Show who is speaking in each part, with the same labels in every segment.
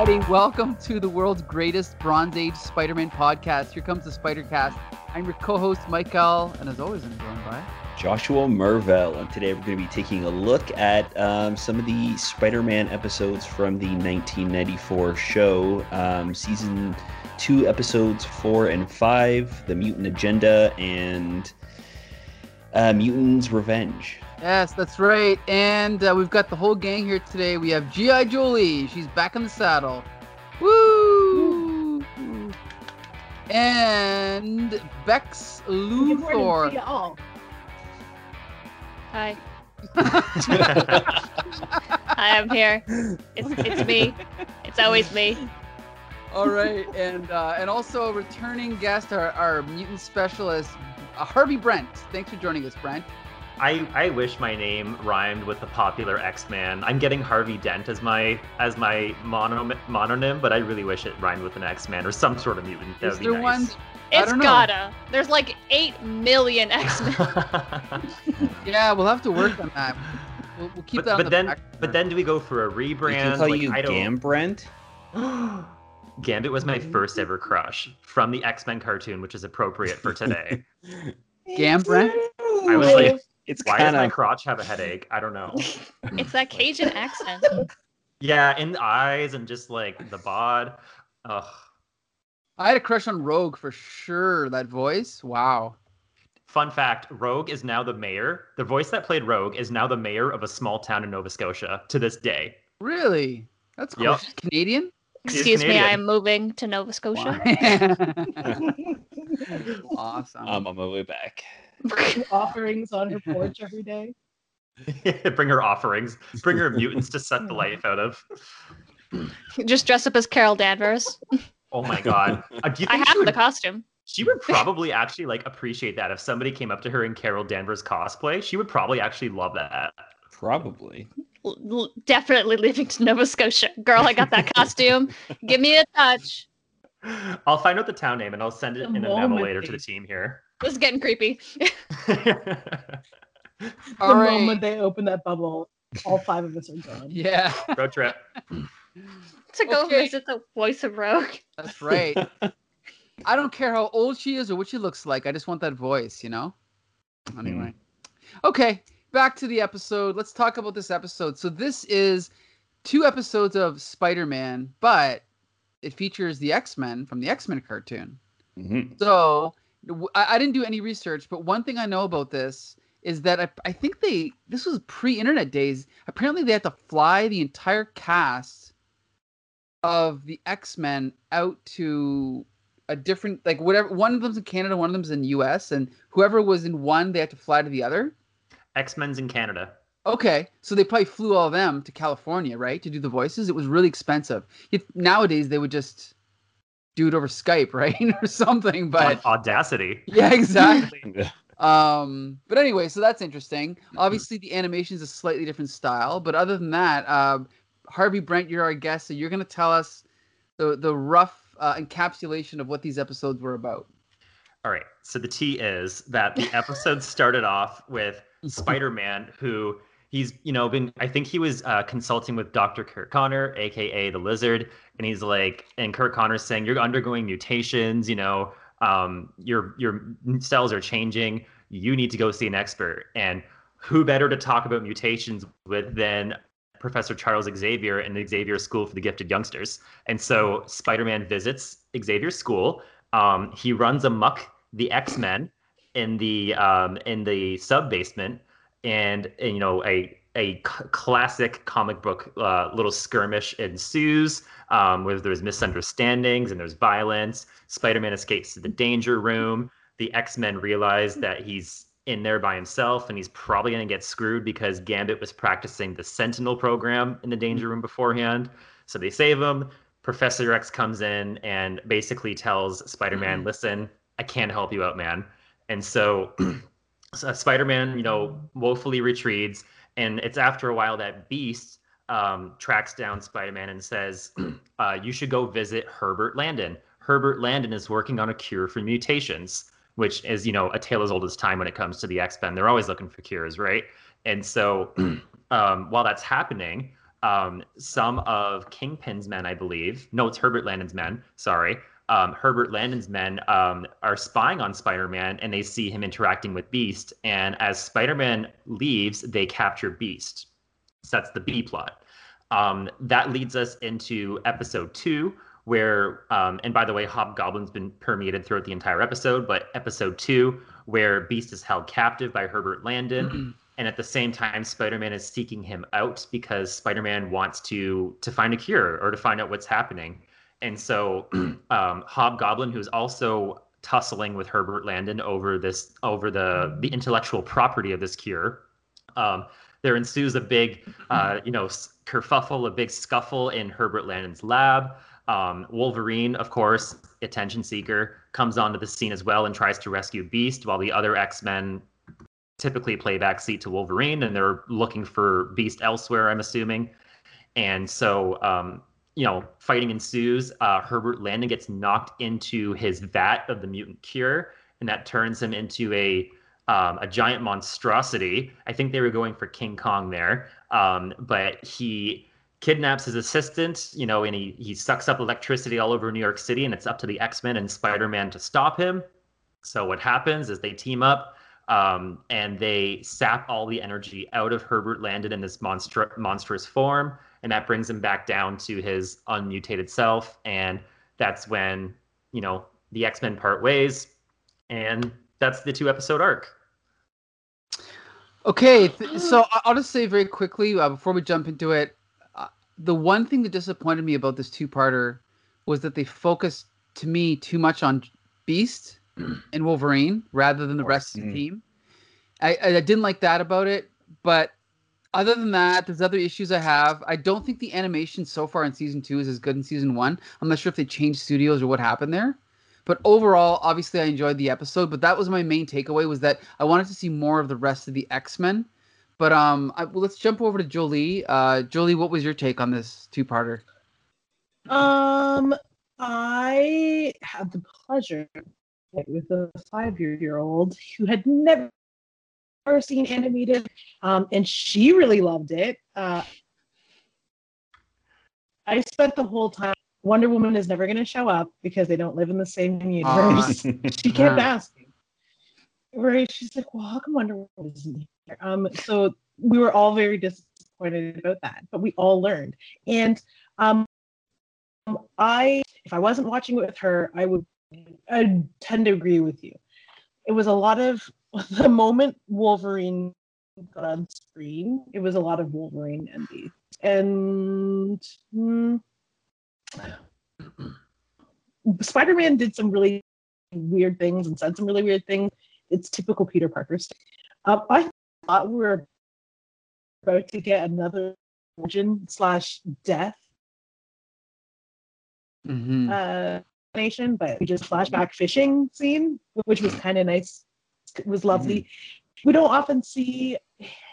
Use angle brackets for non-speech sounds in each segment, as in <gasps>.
Speaker 1: everybody. Welcome to the world's greatest Bronze Age Spider Man podcast. Here comes the Spider Cast. I'm your co host, Michael, and as always, I'm joined by
Speaker 2: Joshua Mervell. And today we're going to be taking a look at um, some of the Spider Man episodes from the 1994 show, um, season two, episodes four and five The Mutant Agenda and uh, Mutant's Revenge.
Speaker 1: Yes, that's right. And uh, we've got the whole gang here today. We have G.I. Jolie. She's back in the saddle. Woo! And Bex Luthor.
Speaker 3: Hi. <laughs> Hi, I'm here. It's, it's me. It's always me.
Speaker 1: All right, and uh, and also a returning guest, our, our mutant specialist, uh, Harvey Brent. Thanks for joining us, Brent.
Speaker 4: I, I wish my name rhymed with the popular X-Man. I'm getting Harvey Dent as my as my mono, mononym, but I really wish it rhymed with an X-Man or some sort of mutant. That
Speaker 1: Is
Speaker 4: would be
Speaker 1: there
Speaker 4: nice.
Speaker 1: one? I
Speaker 3: It's
Speaker 1: don't know.
Speaker 3: gotta. There's like 8 million X-Men. <laughs> <laughs>
Speaker 1: Yeah, we'll have to work on that. We'll, we'll keep
Speaker 4: but
Speaker 1: that on
Speaker 4: but
Speaker 1: the
Speaker 4: then
Speaker 1: back
Speaker 4: but then do we go for a
Speaker 2: We
Speaker 4: rebrand?
Speaker 2: can call
Speaker 4: Like,
Speaker 2: you
Speaker 4: I.
Speaker 2: Gambrent. <gasps>
Speaker 4: Gambit was my first ever crush from the X-Men cartoon, which is appropriate for today. <laughs>
Speaker 1: Gambrent?
Speaker 4: I was like,
Speaker 2: it's
Speaker 4: why does
Speaker 2: kind
Speaker 4: my crotch have a headache? I don't know. <laughs>
Speaker 3: it's that Cajun <laughs> accent.
Speaker 4: Yeah, in the eyes and just like the bod. Ugh.
Speaker 1: I had a crush on Rogue for sure. That voice, wow.
Speaker 4: Fun fact: Rogue is now the mayor. The voice that played Rogue is now the mayor of a small town in Nova Scotia to this day.
Speaker 1: Really? That's cool.
Speaker 4: Yep.
Speaker 1: Canadian?
Speaker 4: He's
Speaker 3: Excuse me, I am moving to Nova Scotia. <laughs>
Speaker 1: awesome.
Speaker 2: I'm on my way back. <laughs>
Speaker 5: offerings on her porch <laughs> every day. <laughs>
Speaker 4: Bring her offerings. Bring her mutants to suck the life out of.
Speaker 3: Just dress up as Carol Danvers.
Speaker 4: Oh my god! Uh, do you
Speaker 3: I
Speaker 4: think she
Speaker 3: have the costume.
Speaker 4: she would probably actually like appreciate that if somebody came up to her in Carol Danvers cosplay? She would probably actually love that.
Speaker 2: Probably.
Speaker 3: L- l- definitely leaving to Nova Scotia. Girl, I got that costume. Give me a touch.
Speaker 4: I'll find out the town name and I'll send it
Speaker 5: The
Speaker 4: in a memo later to the team here.
Speaker 3: This is getting creepy. <laughs>
Speaker 1: All
Speaker 5: the
Speaker 1: right.
Speaker 5: moment they open that bubble, all five of us are gone. <laughs>
Speaker 1: Yeah,
Speaker 4: Road trip.
Speaker 3: to go
Speaker 1: Okay.
Speaker 3: visit the voice of Rogue.
Speaker 1: that's right. <laughs> I don't care how old she is or what she looks like. I just want that voice, you know? Anyway. Okay, back to the episode. Let's talk about this episode. So, this is two episodes of Spider Man, but it features the X Men from the X Men cartoon.
Speaker 2: Mhm.
Speaker 1: So w- I, I didn't do any research, but one thing I know about this is that I, I think they this was pre-internet days. Apparently, they had to fly the entire cast of the X Men out to a different like whatever. One of them's in Canada, one of them's in U.S., and whoever was in one, they had to fly to the other.
Speaker 4: X Men's in Canada.
Speaker 1: Okay, so they probably flew all of them to California, right, to do the voices. It was really expensive. If, nowadays, they would just do it over Skype, <laughs> right, or something. But
Speaker 4: Audacity. <laughs>
Speaker 1: yeah, exactly. <laughs> um, but anyway, so that's interesting. Obviously, the animation is a slightly different style, but other than that, uh, Harvey Brent, you're our guest, so you're going to tell us the the rough uh, encapsulation of what these episodes were about.
Speaker 4: All right. So the tea is that the episode started off with Spider-Man, who he's you know been. I think he was uh, consulting with Doctor Curt Connor, aka the Lizard, and he's like, and Curt Connor's saying you're undergoing mutations. You know, um, your your cells are changing. You need to go see an expert. And who better to talk about mutations with than Professor Charles Xavier and the Xavier School for the Gifted Youngsters. And so Spider-Man visits Xavier's school. Um, he runs amok the X-Men in the um, in the sub basement, and, and, you know a a c- classic comic book uh, little skirmish ensues um, where there's misunderstandings and there's violence. Spider-Man escapes to the danger room. The X-Men realize that he's in there by himself and he's probably going to get screwed because Gambit was practicing the Sentinel program in the danger room beforehand. So they save him. Professor X comes in and basically tells Spider-Man, "Listen, I can't help you out, man." And so, <clears throat> so Spider-Man, you know, woefully retreats, and it's after a while that Beast um, tracks down Spider-Man and says, <clears throat> uh, "You should go visit Herbert Landon. Herbert Landon is working on a cure for mutations." Which is, you know, a tale as old as time when it comes to the X Men. They're always looking for cures, right? And so, <clears throat> um, while that's happening, um, some of Kingpin's men, I believe. No, it's Herbert Landon's men. Sorry. Um, Herbert Landon's men um, are spying on Spider-Man, and they see him interacting with Beast. And as Spider-Man leaves, they capture Beast. So that's the B plot. Um, that leads us into episode two, where, um, and by the way, Hobgoblin's been permeated throughout the entire episode, but episode two, where Beast is held captive by Herbert Landon. <clears throat> and at the same time, Spider-Man is seeking him out because Spider-Man wants to to find a cure or to find out what's happening. And so, <clears throat> um, Hobgoblin, who's also tussling with Herbert Landon over this over the the intellectual property of this cure, um, there ensues a big, uh, you know, kerfuffle, a big scuffle in Herbert Landon's lab. Um, Wolverine, of course, attention seeker, comes onto the scene as well and tries to rescue Beast, while the other X Men typically play backseat to Wolverine and they're looking for Beast elsewhere, I'm assuming. And so, um, you know, fighting ensues. Uh, Herbert Landon gets knocked into his vat of the mutant cure, and that turns him into a um, a giant monstrosity. I think they were going for King Kong there, um, but he kidnaps his assistant, you know, and he he sucks up electricity all over New York City, and it's up to the X Men and Spider Man to stop him. So what happens is they team up. Um, and they sap all the energy out of Herbert Landon in this monstru- monstrous form, and that brings him back down to his unmutated self. And that's when you know the X Men part ways, and that's the two episode arc.
Speaker 1: Okay, th- so I- I'll just say very quickly uh, before we jump into it, uh, the one thing that disappointed me about this two-parter was that they focused to me too much on Beast and Wolverine rather than the rest of the
Speaker 2: Mm.
Speaker 1: team. I, I I didn't like that about it, but other than that, there's other issues I have. I don't think the animation so far in season two is as good in season one. I'm not sure if they changed studios or what happened there. But overall, obviously, I enjoyed the episode. But that was my main takeaway was that I wanted to see more of the rest of the X Men. But um, I, well, let's jump over to Jolie. Uh, Jolie, what was your take on this two-parter?
Speaker 5: Um, I had the pleasure with a five-year-old who had never seen animated, um, and she really loved it. Uh, I spent the whole time. Wonder Woman is never going to show up because they don't live in the same universe. <laughs> she kept
Speaker 1: Uh.
Speaker 5: asking. Right? She's like, "Well, how come Wonder Woman isn't here?" Um, so we were all very disappointed about that, but we all learned. And um, I, if I wasn't watching it with her, I would, I tend to agree with you. It was a lot of <laughs> the moment Wolverine got on screen. It was a lot of Wolverine Beast, and. mm, <clears throat> Spider-Man did some really weird things and said some really weird things. It's typical Peter Parker stuff. Um, I thought we were about to get another origin slash death
Speaker 1: Mm-hmm.
Speaker 5: uh, nation, but we just flashback fishing scene, which was kind of nice. Was lovely. We don't often see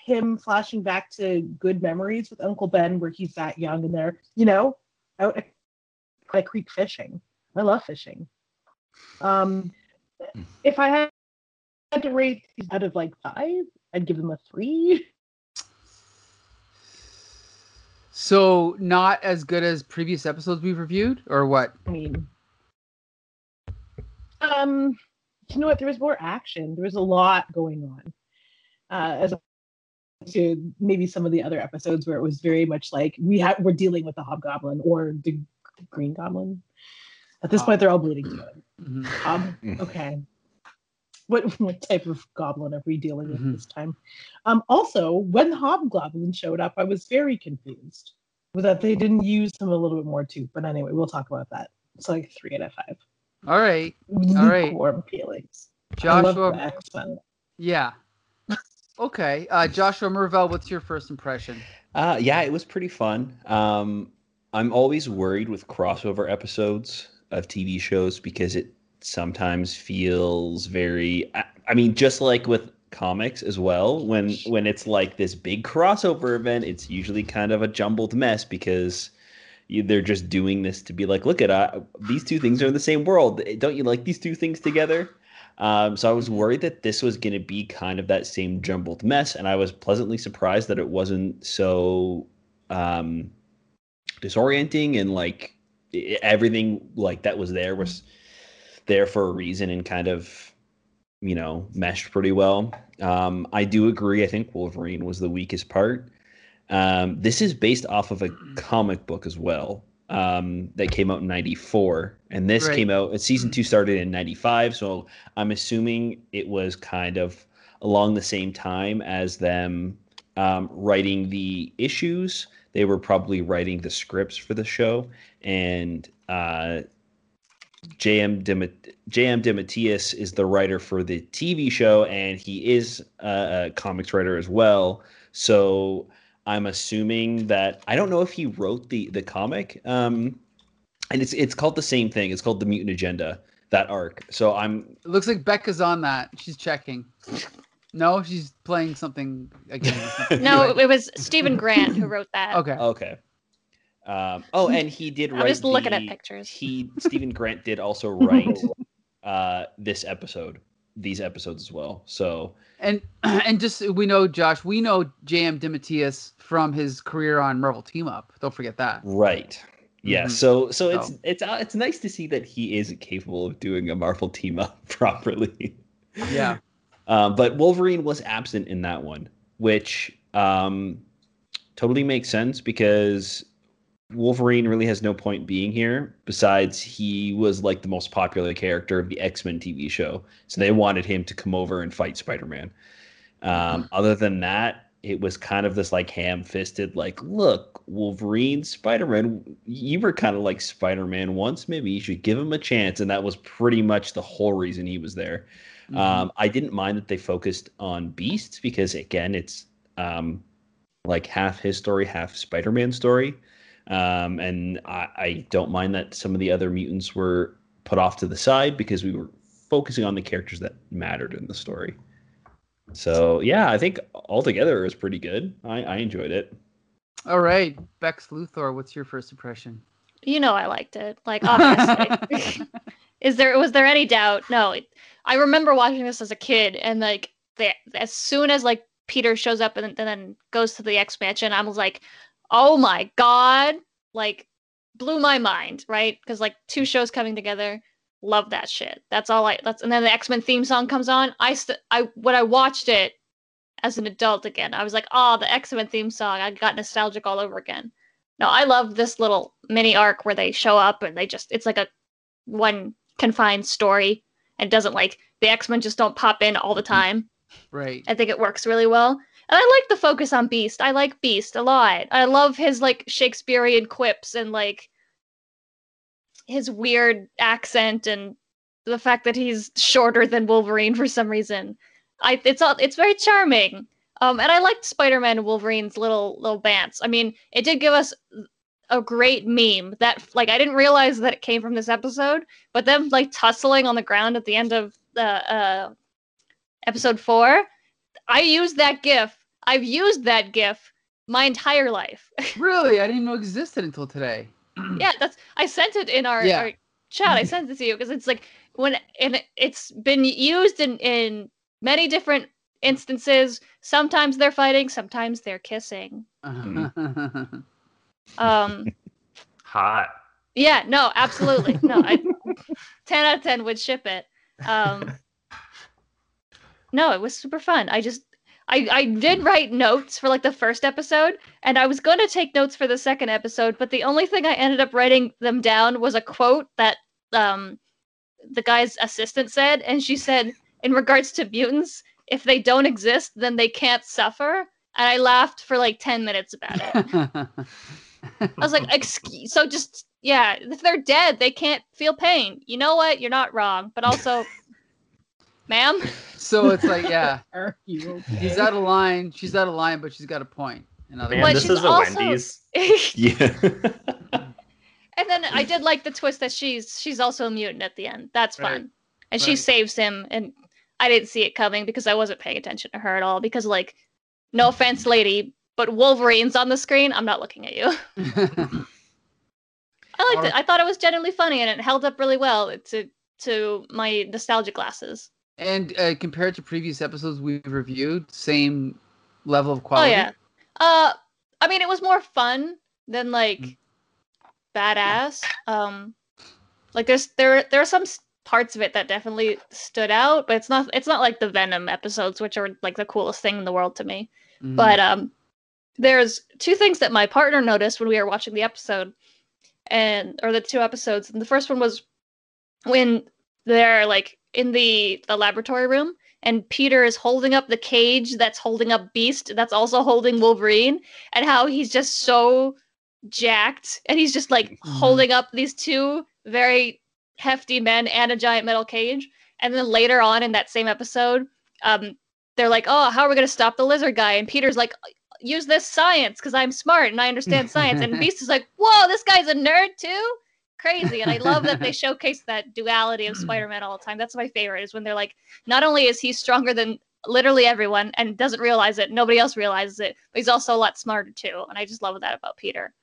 Speaker 5: him flashing back to good memories with Uncle Ben, where he's that young and they're, you know, out at at creek fishing. I love fishing. Um, if I had had to rate these out of like five, I'd give them a three.
Speaker 1: So not as good as previous episodes we've reviewed, or what?
Speaker 5: I mean, um, you know what? There was more action. There was a lot going on, uh, as opposed to maybe some of the other episodes where it was very much like we have we're dealing with the Hobgoblin or the Green Goblin. At this point, they're all bleeding together.
Speaker 1: Mhm.
Speaker 5: Hob, okay. What what type of goblin are we dealing with
Speaker 1: Mhm.
Speaker 5: this time? Um, also, when the Hobgoblin showed up, I was very confused with that they didn't use him a little bit more too. But anyway, we'll talk about that. It's like three out of five.
Speaker 1: All right, All right.
Speaker 5: Lukewarm feelings. I love
Speaker 1: Joshua.
Speaker 5: the
Speaker 1: Yeah. Okay, uh, Joshua Mervell, what's your first impression?
Speaker 2: Uh, yeah, it was pretty fun. Um, I'm always worried with crossover episodes of TV shows because it sometimes feels very. I, I mean, just like with comics as well, when when it's like this big crossover event, it's usually kind of a jumbled mess because you, they're just doing this to be like, look at uh, these two things are in the same world. Don't you like these two things together? Um, so I was worried that this was going to be kind of that same jumbled mess, and I was pleasantly surprised that it wasn't so um, disorienting and like i- everything like that was there was there for a reason and kind of you know meshed pretty well. Um, I do agree. I think Wolverine was the weakest part. Um, this is based off of a comic book as well um, that came out in '94, and this
Speaker 1: Right.
Speaker 2: came out. Season two started in '95, so I'm assuming it was kind of along the same time as them um, writing the issues. They were probably writing the scripts for the show, and uh, J.M. Demet- J.M. DeMatteis is the writer for the TV show, and he is a, a comics writer as well. So I'm assuming that I don't know if he wrote the the comic, um, and it's it's called the same thing. It's called the Mutant Agenda. That arc. So I'm
Speaker 1: It looks like Becca's on that. She's checking. No, she's playing something again. something. <laughs>
Speaker 3: No,
Speaker 1: Right.
Speaker 3: it was Steven Grant who wrote that.
Speaker 1: Okay.
Speaker 2: okay. Um, oh, <laughs> and he did write.
Speaker 3: I'm just looking at pictures.
Speaker 2: He Steven Grant did also <laughs> write uh, this episode, these episodes as well. So
Speaker 1: And <clears throat> and just we know Josh, we know J.M. DeMatteis from his career on Marvel Team Up. Don't forget that.
Speaker 2: Right. Yeah.
Speaker 1: Mhm.
Speaker 2: So so it's
Speaker 1: So-
Speaker 2: it's uh, it's nice to see that he is capable of doing a Marvel team up <laughs> properly.
Speaker 1: Yeah.
Speaker 2: Um, but Wolverine was absent in that one, which um, totally makes sense because Wolverine really has no point being here. Besides, he was like the most popular character of the X Men TV show, so they wanted him to come over and fight Spider Man. Um, other than that, it was kind of this like ham fisted, like, look, Wolverine, Spider Man, you were kind of like Spider Man once. Maybe you should give him a chance. And that was pretty much the whole reason he was there.
Speaker 1: Mhm.
Speaker 2: Um, I didn't mind that they focused on Beast because again, it's um, like half his story, half Spider-Man story, um, and I, I don't mind that some of the other mutants were put off to the side because we were focusing on the characters that mattered in the story. So yeah, I think altogether it was pretty good. I, I enjoyed it.
Speaker 1: All right, Bex Luthor, what's your first impression?
Speaker 3: You know I liked it. Like obviously. <laughs> Is there was there any doubt? No. It, I remember watching this as a kid and like the, as soon as like Peter shows up and, and then goes to the X mansion, I was like, "Oh my god." Like blew my mind, right? Cuz like two shows coming together, love that shit. That's all I that's and then the X-Men theme song comes on. I st- I when I watched it as an adult again, I was like, "Oh, the X-Men theme song." I got nostalgic all over again. No, I love this little mini arc where they show up and they just it's like a one confined story and doesn't like the X-Men just don't pop in all the mm-hmm. time.
Speaker 1: Right.
Speaker 3: I think it works really well. And I like the focus on Beast. I like Beast a lot. I love his like Shakespearean quips and like his weird accent and the fact that he's shorter than Wolverine for some reason. I it's all it's very charming. Um, and I liked Spider-Man and Wolverine's little little bants. I mean, it did give us a great meme that like I didn't realize that it came from this episode, but them like tussling on the ground at the end of the uh, episode four. I used that GIF. I've used that GIF my entire life. <laughs>
Speaker 1: Really? I didn't know it existed until today. <clears throat>
Speaker 3: yeah, that's I sent it in our,
Speaker 1: Yeah.
Speaker 3: our chat. I sent it to you because it's like when and it's been used in in many different instances. Sometimes they're fighting, sometimes they're kissing. Um <laughs>
Speaker 4: Hot.
Speaker 3: yeah, no, absolutely. No, I <laughs> 10 out of 10 would ship it. Um No, it was super fun. I just I, I did write notes for like the first episode, and I was going to take notes for the second episode, but the only thing I ended up writing them down was a quote that um, the guy's assistant said, and she said, in regards to mutants, if they don't exist, then they can't suffer. And I laughed for like 10 minutes about it. I was like, <laughs> Excuse, so just, yeah, if they're dead, they can't feel pain. You know what? You're not wrong. But also, ma'am,
Speaker 1: so it's like, yeah,
Speaker 5: Are you
Speaker 1: he's out of line. She's out of line, but she's got a point. In other
Speaker 4: Man,
Speaker 1: words.
Speaker 4: this
Speaker 3: she's
Speaker 4: is a
Speaker 3: also-
Speaker 4: Wendy's. <laughs>
Speaker 2: Yeah. <laughs>
Speaker 3: And then I did like the twist that she's she's also a mutant at the end. That's fun.
Speaker 1: Right.
Speaker 3: And she saves him and I didn't see it coming because I wasn't paying attention to her at all because like no offense lady, but Wolverine's on the screen, I'm not looking at you. <laughs> I liked
Speaker 1: Alright.
Speaker 3: it. I thought it was genuinely funny and it held up really well to to my nostalgia glasses.
Speaker 1: And uh, compared to previous episodes we've reviewed, same level of quality.
Speaker 3: Oh
Speaker 1: quality.
Speaker 3: yeah. Uh I mean, it was more fun than like badass. Um, like there's there there are some parts of it that definitely stood out, but it's not it's not like the Venom episodes, which are like the coolest thing in the world to me.
Speaker 1: Mhm.
Speaker 3: But um, there's two things that my partner noticed when we were watching the episode, and or the two episodes. And the first one was when they're like in the the laboratory room, and Peter is holding up the cage that's holding up Beast, that's also holding Wolverine, and how he's just so jacked, and he's just like
Speaker 1: Mhm.
Speaker 3: holding up these two very hefty men and a giant metal cage. And then later on in that same episode, um, they're like, "Oh, how are we gonna stop the lizard guy?" And Peter's like, "Use this science because I'm smart and I understand science." and <laughs> Beast is like, "Whoa, this guy's a nerd too." Crazy, and I love that they <laughs> showcase that duality of Spider-Man all the time. That's my favorite. Is when they're like, not only is he stronger than literally everyone and doesn't realize it, nobody else realizes it, but he's also a lot smarter too. And I just love that about Peter.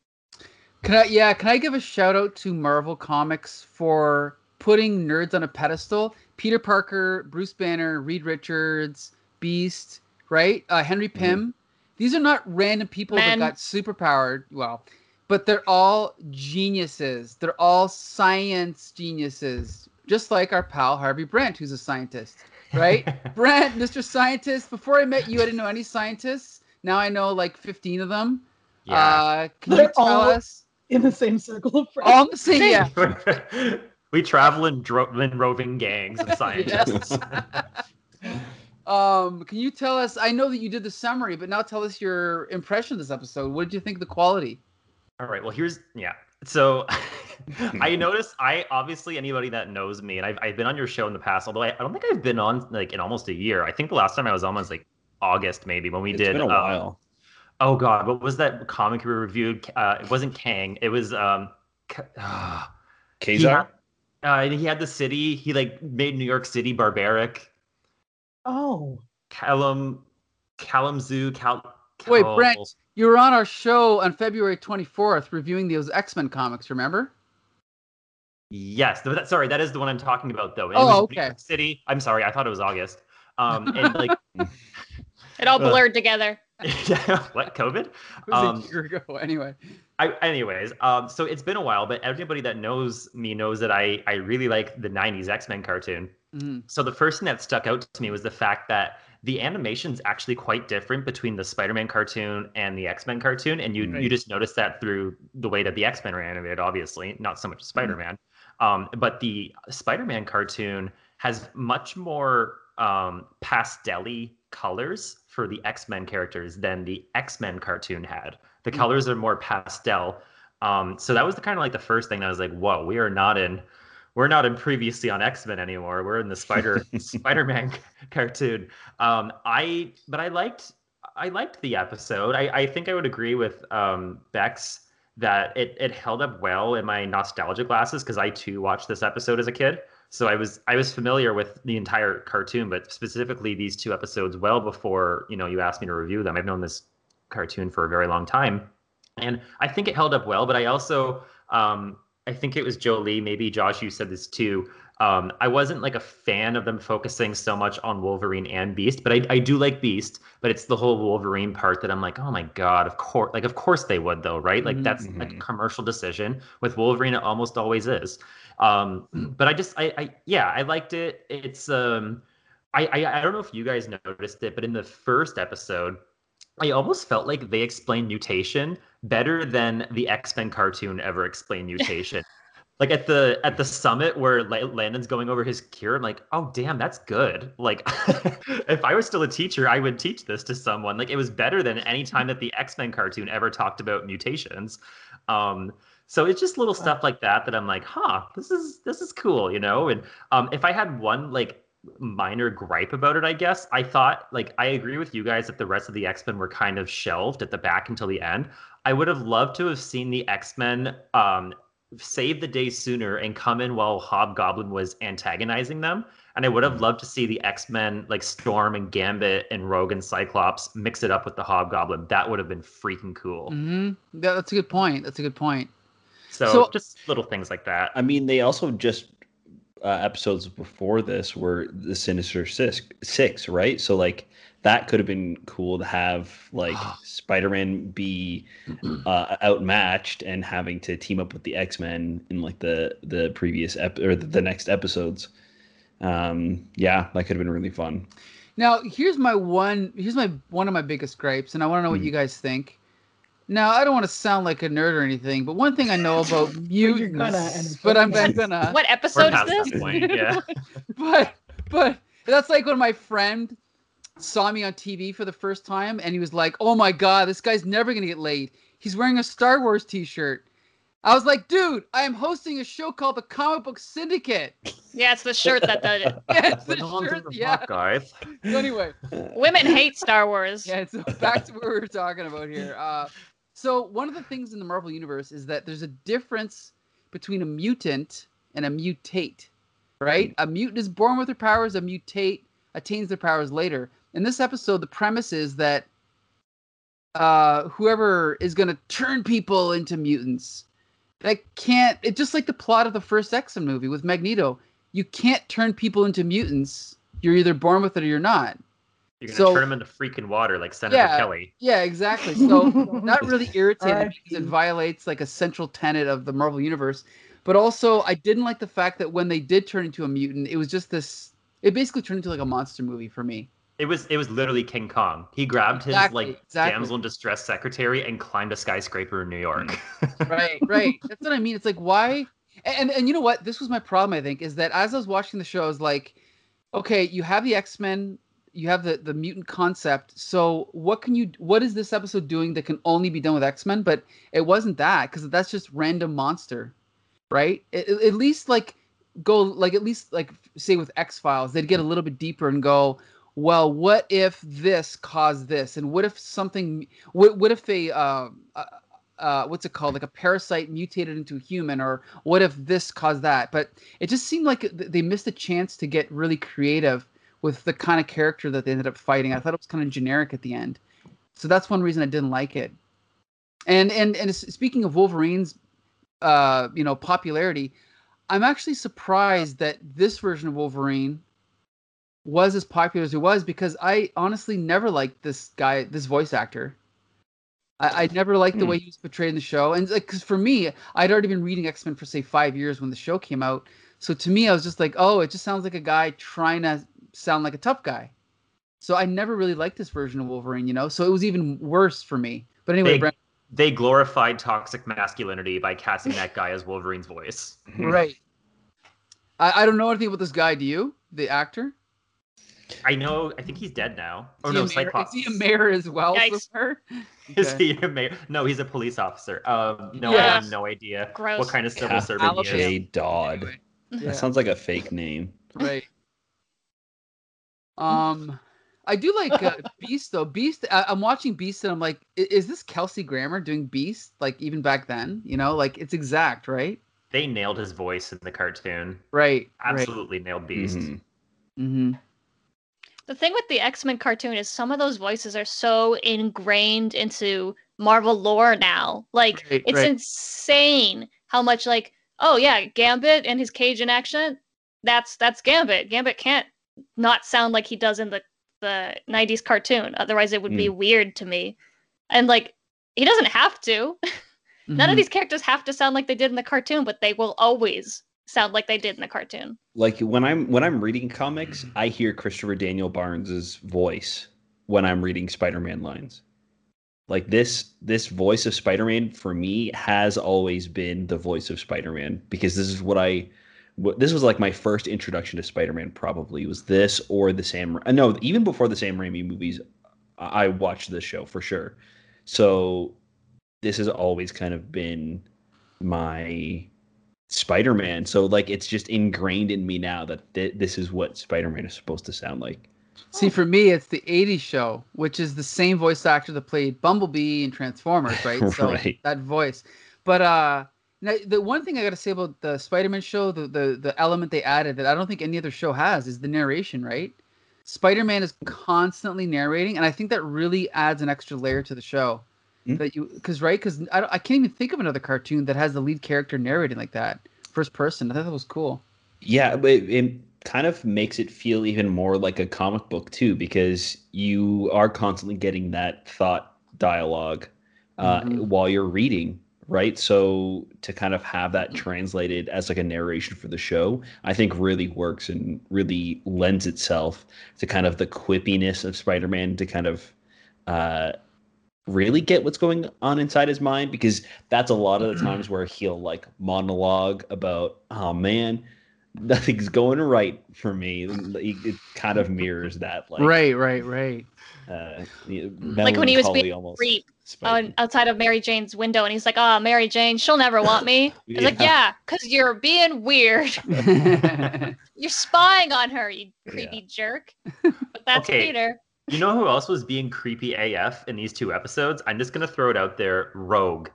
Speaker 1: Can I yeah, can I give a shout out to Marvel Comics for putting nerds on a pedestal? Peter Parker, Bruce Banner, Reed Richards, Beast, right? Uh, Henry Pym. These are not random people
Speaker 3: Men.
Speaker 1: that got superpowered. Well, but they're all geniuses. They're all science geniuses, just like our pal Harvey Brent, who's a scientist, right? <laughs> Brent, Mr. Scientist. Before I met you, I didn't know any scientists. Now I know like 15 of them.
Speaker 4: yeah.
Speaker 1: Uh, can you
Speaker 5: They're
Speaker 1: tell
Speaker 5: all-
Speaker 1: us?
Speaker 5: in the same circle of friends.
Speaker 1: All I'm saying, yeah. <laughs>
Speaker 4: we travel in, dro- in roving gangs of scientists. <laughs>
Speaker 1: Um, can you tell us? I know that you did the summary, but now tell us your impression of this episode. What did you think of the quality?
Speaker 4: All right. Well, here's yeah. So <laughs> I noticed I obviously anybody that knows me, and I've I've been on your show in the past, although I, I don't think I've been on like in almost a year. I think the last time I was on was like August maybe when we
Speaker 2: It's
Speaker 4: did.
Speaker 2: been a
Speaker 4: um,
Speaker 2: while.
Speaker 4: oh God, what was that comic we reviewed? Uh, it wasn't Kang. It was um. K-. <sighs> He
Speaker 2: Kazar?
Speaker 4: had, uh, he had the city. He like made New York City barbaric.
Speaker 5: Oh,
Speaker 4: Callum, Kalamazoo, Cal.
Speaker 1: Wait, Brent, you were on our show on February 24th reviewing those X Men comics. Remember?
Speaker 4: Yes, th- that, sorry, that is the one I'm talking about though. It
Speaker 1: Oh,
Speaker 4: was New
Speaker 1: okay.
Speaker 4: York City. I'm sorry, I thought it was August. Um, and like, <laughs>
Speaker 3: It all
Speaker 4: Uh,
Speaker 3: blurred together.
Speaker 4: yeah, <laughs> what COVID? <laughs>
Speaker 1: It was
Speaker 4: Um,
Speaker 1: a year ago. Anyway.
Speaker 4: I, anyways, um, so it's been a while, but everybody that knows me knows that I I really like the '90s X-Men cartoon.
Speaker 1: Mhm.
Speaker 4: So the first thing that stuck out to me was the fact that the animation's actually quite different between the Spider-Man cartoon and the X-Men cartoon, and you you just notice that through the way that the X-Men are animated, obviously, not so much Spider-Man. Um, but the Spider-Man cartoon has much more um, pastel-y colors for the X-Men characters than the X-Men cartoon had. The
Speaker 1: Mm.
Speaker 4: colors are more pastel. Um, so that was the kind of like the first thing that I was like, whoa, we are not in we're not in previously on X-Men anymore. We're in the Spider <laughs> Spider-Man cartoon. Um, I but I liked I liked the episode. I, I think I would agree with um, Bex that it it held up well in my nostalgia glasses because I too watched this episode as a kid. So I was I was familiar with the entire cartoon, but specifically these two episodes well before you know you asked me to review them. I've known this cartoon for a very long time, and I think it held up well. But I also um, I think it was Jolie, maybe Josh, you said this too. Um, I wasn't like a fan of them focusing so much on Wolverine and Beast, but I, I do like Beast. But it's the whole Wolverine part that I'm like, oh my god, of course, like of course they would though, right? Like
Speaker 1: Mhm.
Speaker 4: that's like a commercial decision. With Wolverine, it almost always is. Um, <clears throat> but I just, I, I, yeah, I liked it. It's, um, I, I, I don't know if you guys noticed it, but in the first episode, I almost felt like they explained mutation better than the X Men cartoon ever explained <laughs> mutation. like at the at the summit where La- Landon's going over his cure, I'm like, oh damn, that's good. Like, <laughs> if I was still a teacher, I would teach this to someone. Like, it was better than any time that the X Men cartoon ever talked about mutations. Um, so it's just little stuff like that that I'm like, huh, this is this is cool, you know. And um, if I had one like minor gripe about it, I guess I thought like I agree with you guys that the rest of the X Men were kind of shelved at the back until the end. I would have loved to have seen the X Men um, save the day sooner and come in while Hobgoblin was antagonizing them. And I would have loved to see the X Men like Storm and Gambit and Rogue and Cyclops mix it up with the Hobgoblin. That would have been freaking cool.
Speaker 1: Mm-hmm. Yeah, that's a good point. That's a good point.
Speaker 4: So,
Speaker 1: So-
Speaker 4: just little things like that.
Speaker 2: I mean, they also just uh, episodes before this were the Sinister Six, six, right? So like that could have been cool to have like Spider-Man be uh, outmatched and having to team up with the X-Men in like the the previous ep- or the, the next episodes. Um, yeah, that could have been really fun.
Speaker 1: Now, here's my one. Here's my one of my biggest gripes, and I want to know what
Speaker 2: Hmm.
Speaker 1: you guys think. Now, I don't want to sound like a nerd or anything, but one thing I know about <laughs> mutants,
Speaker 5: gonna, and it's
Speaker 1: but I'm,
Speaker 5: okay.
Speaker 1: I'm gonna.
Speaker 3: What episode is this?
Speaker 4: point. Yeah. <laughs>
Speaker 1: but but that's like when my friend saw me on TV for the first time and he was like, "Oh my god, this guy's never going to get laid. He's wearing a Star Wars t-shirt." I was like, "Dude, I am hosting a show called The Comic Book Syndicate."
Speaker 3: Yeah, it's the shirt that did it. <laughs>
Speaker 1: Yeah, it's the
Speaker 4: Put on to
Speaker 1: shirt,
Speaker 4: the
Speaker 1: yeah.
Speaker 4: fuck, guys.
Speaker 1: So anyway,
Speaker 3: Women hate Star Wars.
Speaker 1: yeah, so back to what we were talking about here. Uh, so one of the things in the Marvel universe is that there's a difference between a mutant and a mutate, right? A mutant is born with their powers. A mutate attains their powers later. In this episode, the premise is that uh, whoever is going to turn people into mutants, that can't. It's just like the plot of the first X-Men movie with Magneto. You can't turn people into mutants. You're either born with it or you're not.
Speaker 4: You're gonna
Speaker 1: So-
Speaker 4: turn him into freaking water like Senator
Speaker 1: Yeah.
Speaker 4: Kelly.
Speaker 1: Yeah, exactly. So <laughs> that really irritated me because it violates like a central tenet of the Marvel universe. But also, I didn't like the fact that when they did turn into a mutant, it was just this. It basically turned into like a monster movie for me.
Speaker 4: It was it was literally King Kong. He grabbed his like
Speaker 1: exactly.
Speaker 4: damsel in distress secretary and climbed a skyscraper in New York. <laughs>
Speaker 1: Right, <laughs> right. That's what I mean. It's like why? And and you know what? This was my problem. I think is that as I was watching the show, I was like, okay, you have the X Men, you have the the mutant concept. So what can you? What is this episode doing that can only be done with X Men? But it wasn't that because that's just random monster, right? At, at least like go like at least like say with X Files, they'd get a little bit deeper and go. Well, what if this caused this, and what if something? What what if a uh, uh, uh, what's it called? Like a parasite mutated into a human, or what if this caused that? But it just seemed like they missed a chance to get really creative with the kind of character that they ended up fighting. I thought it was kind of generic at the end, so that's one reason I didn't like it. And and and speaking of Wolverine's, uh, you know, popularity, I'm actually surprised that this version of Wolverine was as popular as it was because I honestly never liked this guy, this voice actor. I, I never liked the
Speaker 2: Hmm.
Speaker 1: way he was portrayed in the show, and like, cause for me, I'd already been reading X Men for say five years when the show came out. So to me, I was just like, oh, it just sounds like a guy trying to sound like a tough guy. So I never really liked this version of Wolverine, you know. So it was even worse for me. But anyway,
Speaker 4: They-
Speaker 1: Brent,
Speaker 4: they glorified toxic masculinity by casting that guy as Wolverine's voice. <laughs>
Speaker 1: right? I, I don't know anything about this guy. Do you, the actor?
Speaker 4: I know. I think he's dead now. Oh
Speaker 1: Is he
Speaker 4: no,
Speaker 1: a mayor-
Speaker 4: Cyclops.
Speaker 1: Is he a mayor as well?
Speaker 3: Yikes.
Speaker 1: somewhere? <laughs>
Speaker 4: Is
Speaker 1: Okay.
Speaker 4: he a mayor? No, he's a police officer. Um, no, I have no idea
Speaker 3: Gross.
Speaker 4: what kind of civil
Speaker 2: Kath
Speaker 4: servant he
Speaker 1: Alabama.
Speaker 4: is.
Speaker 2: J. Dodd.
Speaker 1: Anyway, yeah.
Speaker 2: That sounds like a fake name.
Speaker 1: right. Um, I do like uh, <laughs> Beast though. Beast, I, I'm watching Beast and I'm like, is this Kelsey Grammer doing Beast? Like even back then, you know, like it's exact, right?
Speaker 4: They nailed his voice in the cartoon.
Speaker 1: Right.
Speaker 4: Absolutely nailed Beast.
Speaker 2: Mhm.
Speaker 1: Right. hmm
Speaker 3: The thing with the X Men cartoon is some of those voices are so ingrained into Marvel lore now. Like
Speaker 1: Right,
Speaker 3: it's
Speaker 1: right.
Speaker 3: insane how much like oh yeah, Gambit and his Cajun accent. That's that's Gambit. Gambit can't not sound like he does in the the 90s cartoon. Otherwise it would be mm. weird to me. And like he doesn't have to. <laughs> None of mm-hmm. these characters have to sound like they did in the cartoon, but they will always sound like they did in the cartoon.
Speaker 2: Like when I'm when I'm reading comics, I hear Christopher Daniel Barnes's voice when I'm reading Spider-Man lines. Like this this voice of Spider-Man for me has always been the voice of Spider-Man because this is what I this was like my first introduction to Spider-Man probably was this or the Sam no even before the Sam Raimi movies I I watched this show for sure. So this has always kind of been my Spider-Man. So like it's just ingrained in me now that th- this is what Spider-Man is supposed to sound like.
Speaker 1: See, for me, it's the '80s show, which is the same voice actor that played Bumblebee and Transformers, right? <laughs> So
Speaker 2: Right.
Speaker 1: that voice. But uh, now, the one thing I got to say about the Spider-Man show, the, the the element they added that I don't think any other show has, is the narration, right? Spider-Man is constantly narrating, and I think that really adds an extra layer to the show.
Speaker 2: Mm.
Speaker 1: That you, because right, because I, I can't even think of another cartoon that has the lead character narrating like that, first person. I thought that was cool.
Speaker 2: Yeah, but it, kind of makes it feel even more like a comic book too, because you are constantly getting that thought dialogue uh,
Speaker 1: Mhm.
Speaker 2: while you're reading, right? So to kind of have that translated as like a narration for the show, I think really works and really lends itself to kind of the quippiness of Spider-Man to kind of uh, really get what's going on inside his mind because that's a lot of the times where he'll like monologue about, oh man, <laughs> nothing's going right for me. It, it kind of mirrors that, like
Speaker 1: right, right, right.
Speaker 2: uh,
Speaker 3: Like when he was being
Speaker 2: almost
Speaker 3: creep on, outside of Mary Jane's window, and he's like, "Oh, Mary Jane, she'll never want me." <laughs> He's like, "Yeah, cause you're being weird. <laughs> You're spying on her, you creepy jerk." But that's
Speaker 4: Okay.
Speaker 3: Peter.
Speaker 4: You know who else was being creepy AF in these two episodes? I'm just gonna throw it out there. Rogue.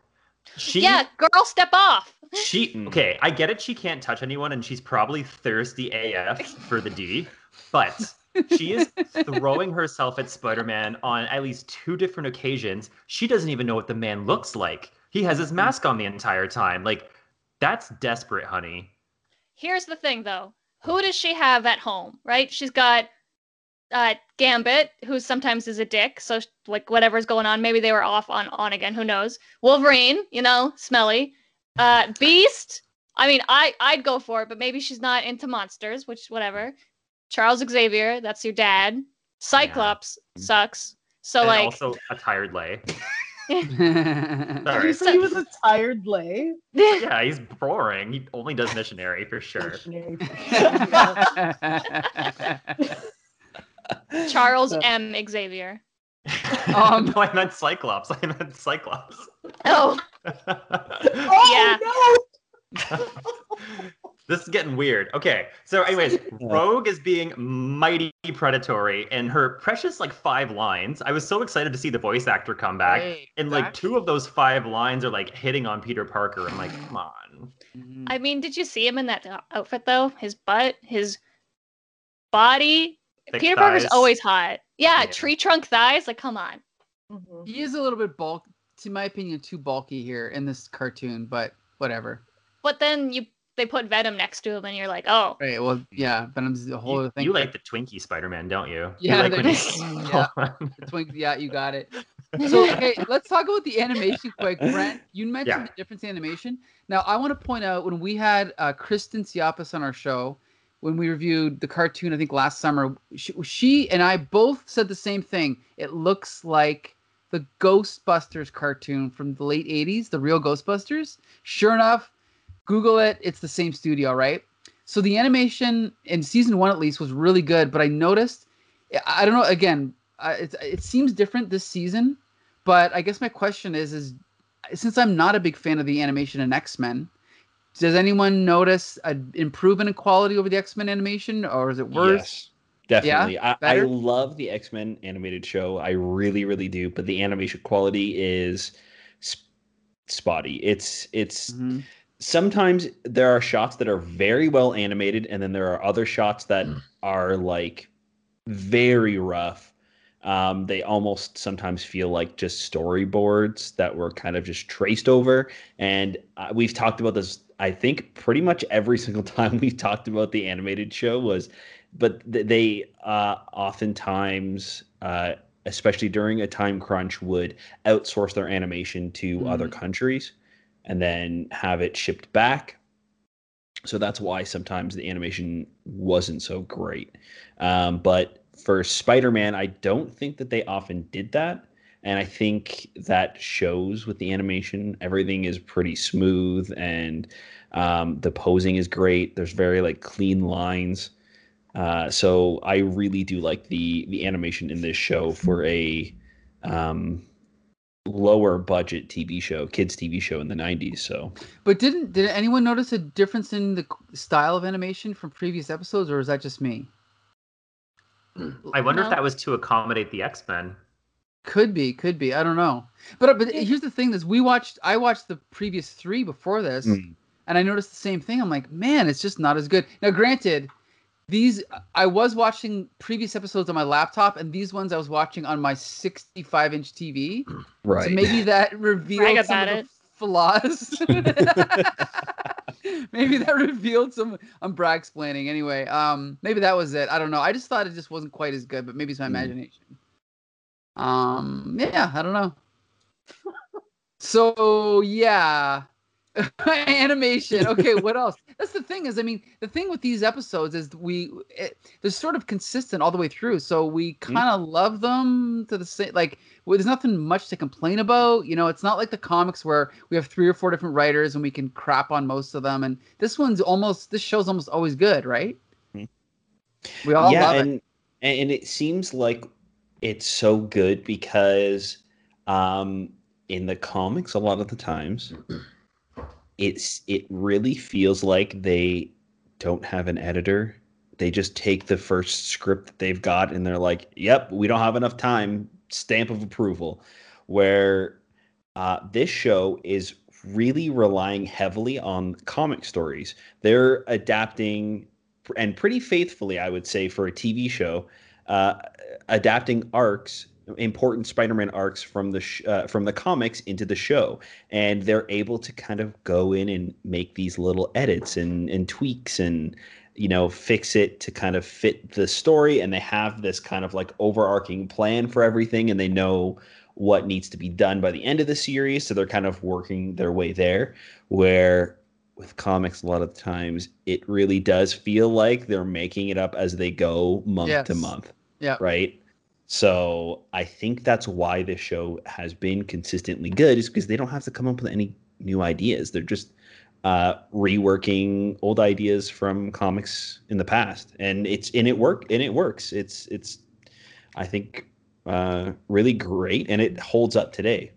Speaker 4: She
Speaker 3: Yeah, girl, step off.
Speaker 4: She okay, I get it. She can't touch anyone, and she's probably thirsty AF for the D, but she is throwing herself at Spider-Man on at least two different occasions. She doesn't even know what the man looks like. He has his mask on the entire time. Like, that's desperate, honey.
Speaker 3: Here's the thing, though. Who does she have at home? Right? She's got uh, Gambit, who sometimes is a dick. So like whatever's going on, maybe they were off on on again. Who knows? Wolverine, you know, smelly. Uh, Beast. I mean, I I'd go for it, but maybe she's not into monsters, which whatever. Charles Xavier, that's your dad. Cyclops sucks. So
Speaker 4: and
Speaker 3: like,
Speaker 4: also a tired lay. <laughs>
Speaker 5: Did you
Speaker 4: Sorry.
Speaker 5: say he was a tired lay? <laughs>
Speaker 4: yeah, he's boring. He only does missionary for sure. <laughs>
Speaker 3: Charles M. Xavier. <laughs>
Speaker 1: Um,
Speaker 4: no, I meant Cyclops. I meant Cyclops.
Speaker 3: Oh, <laughs>
Speaker 5: Oh <laughs>
Speaker 4: this is getting weird. Okay, so anyways, Rogue is being mighty predatory, and her precious like five lines. I was so excited to see the voice actor come back,
Speaker 1: Hey,
Speaker 4: and like two of those five lines are like hitting on Peter Parker. I'm like, come on.
Speaker 3: I mean, did you see him in that outfit though? His butt, his body.
Speaker 4: Thick
Speaker 3: Peter Parker's always hot. Yeah,
Speaker 4: Yeah.
Speaker 3: tree trunk thighs. Like, come on.
Speaker 5: no! Mhm.
Speaker 1: He is a little bit bulk, to my opinion, too bulky here in this cartoon, but whatever.
Speaker 3: But then you they put Venom next to him, and you're like, oh,
Speaker 1: Right. Well, yeah, Venom's a whole
Speaker 4: You,
Speaker 1: other thing.
Speaker 4: you like the Twinkie Spider-Man, don't you? You
Speaker 1: Yeah,
Speaker 4: like
Speaker 1: there
Speaker 4: he's-
Speaker 1: Yeah. <laughs> The twink. Yeah, you got it. So, <laughs> okay, let's talk about the animation quick. Brent, you mentioned
Speaker 4: Yeah.
Speaker 1: the difference in animation. Now, I want to point out when we had uh, Kristen Siapas on our show, when we reviewed the cartoon, I think last summer, she, she and I both said the same thing. It looks like the Ghostbusters cartoon from the late 80s, the real Ghostbusters. Sure enough, Google it. It's the same studio, right? So the animation in season one, at least, was really good. But I noticed, I don't know. Again, it it seems different this season. But I guess my question is, is since I'm not a big fan of the animation in X Men, does anyone notice an improvement in quality over the X Men animation, or is it worse?
Speaker 2: Yes, definitely. Yeah? I,
Speaker 1: I
Speaker 2: love the X Men animated show. I really, really do. But the animation quality is sp- spotty. It's it's
Speaker 1: Mhm.
Speaker 2: sometimes there are shots that are very well animated, and then there are other shots that are like very rough. Um, they almost sometimes feel like just storyboards that were kind of just traced over. And uh, we've talked about this, I think, pretty much every <laughs> single time we've talked about the animated show was, but th- they uh, oftentimes, uh, especially during a time crunch, would outsource their animation to other countries and then have it shipped back. So that's why sometimes the animation wasn't so great. Um, but for Spider Man, I don't think that they often did that. And I think that shows with the animation. Everything is pretty smooth and um, the posing is great. There's very like clean lines. Uh, so I really do like the the animation in this show for a um, lower budget TV show, kids TV show in the 90s. So
Speaker 1: But didn't did anyone notice a difference in the style of animation from previous episodes, or is that just me?
Speaker 4: I wonder if that was to accommodate the X-Men.
Speaker 1: Could be, could be. I don't know. But but here's the thing: is we watched. I watched the previous three before this,
Speaker 2: Mm.
Speaker 1: and I noticed the same thing. I'm like, man, it's just not as good. Now, granted, these I was watching previous episodes on my laptop, and these ones I was watching on my 65 inch TV.
Speaker 2: right.
Speaker 1: So maybe that <laughs> revealed some
Speaker 3: about
Speaker 1: of
Speaker 3: it.
Speaker 1: the flaws. <laughs> <laughs> <laughs> maybe that revealed some. I'm brag explaining anyway. Um, maybe that was it. I don't know. I just thought it just wasn't quite as good, but maybe it's my
Speaker 2: Mm.
Speaker 1: imagination. Um, yeah, I don't know. so yeah, <laughs> animation. Okay, what else? <laughs> That's the thing is, I mean, the thing with these episodes is we it, they're sort of consistent all the way through, so we
Speaker 2: Mm-hmm.
Speaker 1: kind of love them to the same. Like, well, there's nothing much to complain about. You know, it's not like the comics where we have three or four different writers and we can crap on most of them. And this one's almost this show's almost always good, right?
Speaker 2: Mhm.
Speaker 1: We all
Speaker 2: yeah,
Speaker 1: love it.
Speaker 2: and and it seems like it's so good because um in the comics a lot of the times it's it really feels like they don't have an editor. They just take the first script that they've got and they're like, "Yep, we don't have enough time." Stamp of approval. Where uh, this show is really relying heavily on comic stories. They're adapting and pretty faithfully, I would say, for a TV show, uh, adapting arcs, important Spider-Man arcs from the sh- uh, from the comics into the show, and they're able to kind of go in and make these little edits and and tweaks and you know fix it to kind of fit the story, and they have this kind of like overarching plan for everything, and they know what needs to be done by the end of the series, so they're kind of working their way there. Where with comics a lot of times it really does feel like they're making it up as they go month to
Speaker 1: Yes.
Speaker 2: month
Speaker 1: Yeah.
Speaker 2: right so i think that's why this show has been consistently good is because they don't have to come up with any new ideas they're just uh reworking old ideas from comics in the past. And it's and it work and it works. It's it's i think uh really great and it holds up today.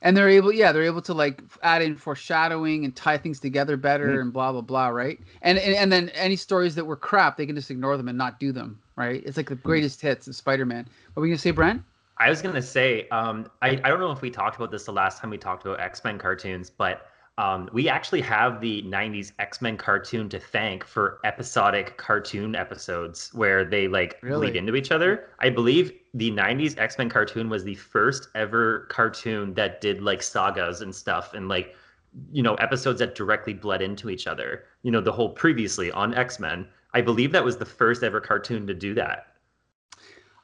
Speaker 1: And they're able yeah they're able to like add in foreshadowing and tie things together better
Speaker 2: Mhm.
Speaker 1: and blah blah blah right? And, and and then any stories that were crap they can just ignore them and not do them right? It's like the greatest hits of spider-man. What were you gonna say brent?
Speaker 4: I was gonna say, um, I, I don't know if we talked about this the last time we talked about X Men cartoons, but um, we actually have the '90s X Men cartoon to thank for episodic cartoon episodes where they like
Speaker 1: Really?
Speaker 4: bleed into each other. I believe the '90s X Men cartoon was the first ever cartoon that did like sagas and stuff, and like you know episodes that directly bled into each other. You know, the whole previously on X Men. I believe that was the first ever cartoon to do that.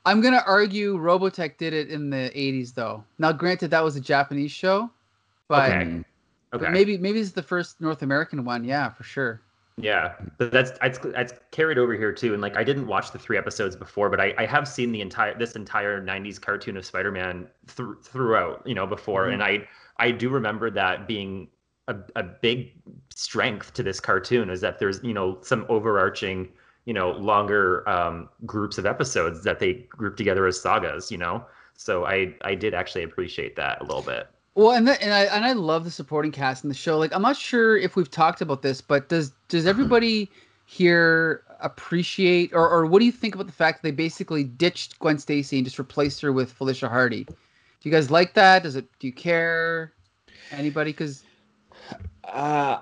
Speaker 1: i'm gonna argue robotech did it in the 80s though now granted that was a japanese show but,
Speaker 4: Okay.
Speaker 1: But
Speaker 4: Okay.
Speaker 1: maybe maybe it's the first north american one yeah for sure
Speaker 4: Yeah, but that's it's, it's carried over here too. And like, I didn't watch the three episodes before, but I, I have seen the entire this entire '90s cartoon of Spider-Man thr throughout, you know, before, and I I do remember that being a, a big strength to this cartoon is that there's you know some overarching you know longer um, groups of episodes that they group together as sagas, you know. So I I did actually appreciate that a little bit.
Speaker 1: Well, and the, and I and I love the supporting cast in the show. Like, I'm not sure if we've talked about this, but does does everybody here appreciate, or or what do you think about the fact that they basically ditched Gwen Stacy and just replaced her with Felicia Hardy? Do you guys like that? Does it? Do you care? Anybody? Because
Speaker 2: Uh,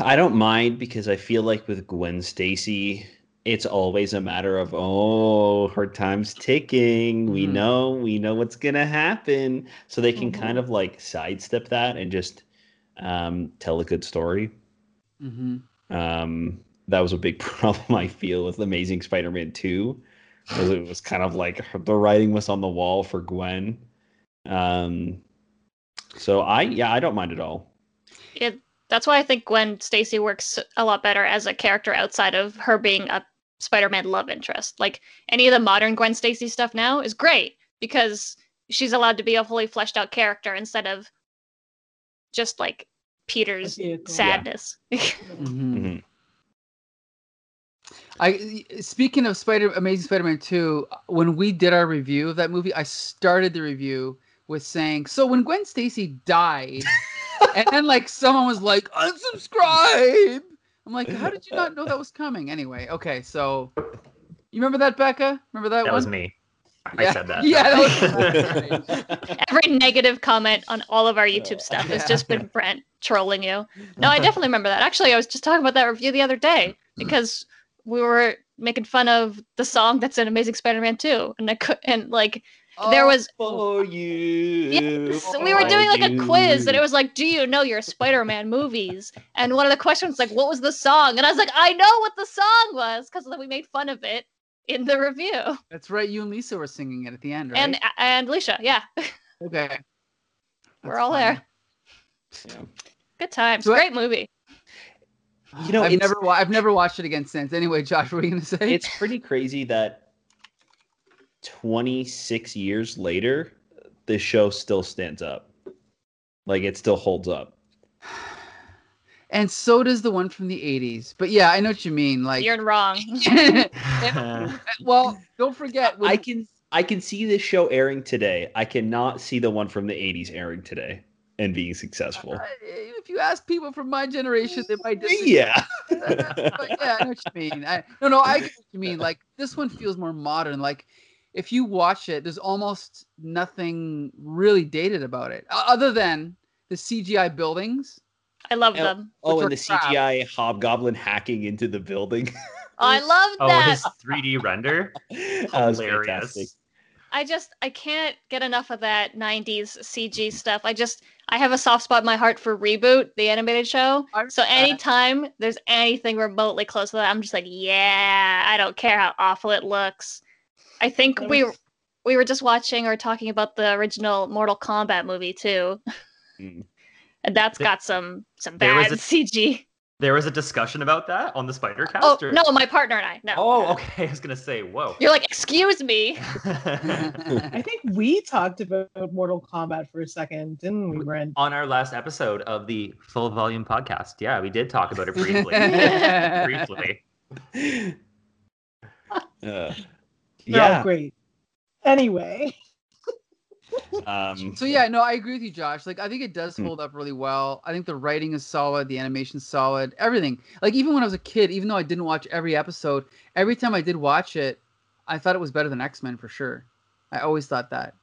Speaker 2: I don't mind because I feel like with Gwen Stacy, it's always a matter of oh, her time's ticking. We
Speaker 1: Mhm.
Speaker 2: know, we know what's gonna happen, so they can
Speaker 5: Mhm.
Speaker 2: kind of like sidestep that and just um, tell a good story.
Speaker 1: hmm
Speaker 2: Um, that was a big <laughs> problem I feel with Amazing Spider-Man Two, because it was kind of like the writing was on the wall for Gwen. Um, so I yeah, I don't mind at all.
Speaker 3: It, that's why I think Gwen Stacy works a lot better as a character outside of her being a Spider-Man love interest. Like any of the modern Gwen Stacy stuff now is great because she's allowed to be a fully fleshed out character instead of just like Peter's
Speaker 5: vehicle.
Speaker 3: sadness. <laughs>
Speaker 1: hmm
Speaker 2: Mhm.
Speaker 1: I speaking of Spider Amazing Spider-Man 2, when we did our review of that movie, I started the review with saying, "So when Gwen Stacy died, <laughs> and then like someone was like, unsubscribe." I'm like, "How did you not know that was coming?" Anyway, okay, so you remember that, Becca? Remember that,
Speaker 4: That
Speaker 1: one?
Speaker 4: was me. I
Speaker 1: Yeah.
Speaker 4: said that.
Speaker 1: Yeah, that was <laughs>
Speaker 3: Every negative comment on all of our YouTube stuff has just been Brent trolling you. No, I definitely remember that. Actually, I was just talking about that review the other day because we were making fun of the song that's in Amazing Spider-Man 2, and I could, and like There oh, was
Speaker 2: for you.
Speaker 3: So we were doing like a quiz and it was like, Do you know your Spider Man movies? And one of the questions was like, What was the song? And I was like, I know what the song was because then we made fun of it in the review.
Speaker 1: That's right. You and Lisa were singing it at the end, right?
Speaker 3: And and Alicia, yeah, <laughs>
Speaker 1: okay.
Speaker 3: we're all
Speaker 1: fun.
Speaker 3: there.
Speaker 2: Yeah.
Speaker 3: Good times.
Speaker 1: So I-
Speaker 3: Great movie.
Speaker 2: You know,
Speaker 1: I've never, wa- I've never watched it again since. Anyway, Josh, what were you gonna say?
Speaker 2: it's pretty crazy that 26 years later, the show still stands up. Like it still holds up. <sighs>
Speaker 1: and so does the one from the '80s. But yeah, I know what you mean. Like,
Speaker 3: You're wrong. <laughs> <laughs>
Speaker 1: well, don't forget. when-
Speaker 2: I can I can see this show airing today. I cannot see the one from the 80s airing today and being successful.
Speaker 1: Uh, if you ask people from my generation, they might disagree.
Speaker 2: Yeah. <laughs>
Speaker 1: but yeah, I know what you mean. I, no, no, I get what you mean. Like this one feels more modern. Like if you watch it, there's almost nothing really dated about it, other than the CGI buildings.
Speaker 3: I love
Speaker 2: Oh,
Speaker 3: them.
Speaker 2: Oh, and the
Speaker 1: crap.
Speaker 2: CGI hobgoblin hacking into the building. <laughs>
Speaker 3: I love that.
Speaker 4: oh,
Speaker 3: that.
Speaker 4: his 3D render. <laughs>
Speaker 2: that was
Speaker 4: Hilarious.
Speaker 2: fantastic.
Speaker 3: I just I can't get enough of that 90s CG stuff. I just I have a soft spot in my heart for Reboot, the animated show. So anytime there's anything remotely close to that, I'm just like, yeah, I don't care how awful it looks. I think
Speaker 5: That
Speaker 3: we we were just watching or talking about the original Mortal Kombat movie too.
Speaker 2: Mm. <laughs>
Speaker 3: And that's
Speaker 4: There-
Speaker 3: got some some
Speaker 4: there was
Speaker 3: bad
Speaker 4: a- <laughs>
Speaker 3: CG.
Speaker 4: There was a discussion about that on the Spider Cast.
Speaker 3: Oh
Speaker 4: or-
Speaker 3: no, my partner and I. No.
Speaker 4: Oh, okay. <laughs> I was gonna say, whoa.
Speaker 3: You're like, excuse me.
Speaker 5: I think we talked about Mortal Kombat for a second, didn't we, Brent?
Speaker 4: on our last episode of the full volume podcast. Yeah, we did talk about it briefly. briefly.
Speaker 2: Uh,
Speaker 5: Yeah.
Speaker 2: yeah.
Speaker 5: great. Anyway, <laughs>
Speaker 2: Um,
Speaker 1: So yeah, no, I agree with you, Josh. Like I think it does
Speaker 2: Hmm.
Speaker 1: hold up really well. I think the writing is solid, the animation's solid, everything. Like even when I was a kid, even though I didn't watch every episode, every time I did watch it, I thought it was better than X Men for sure. I always thought that.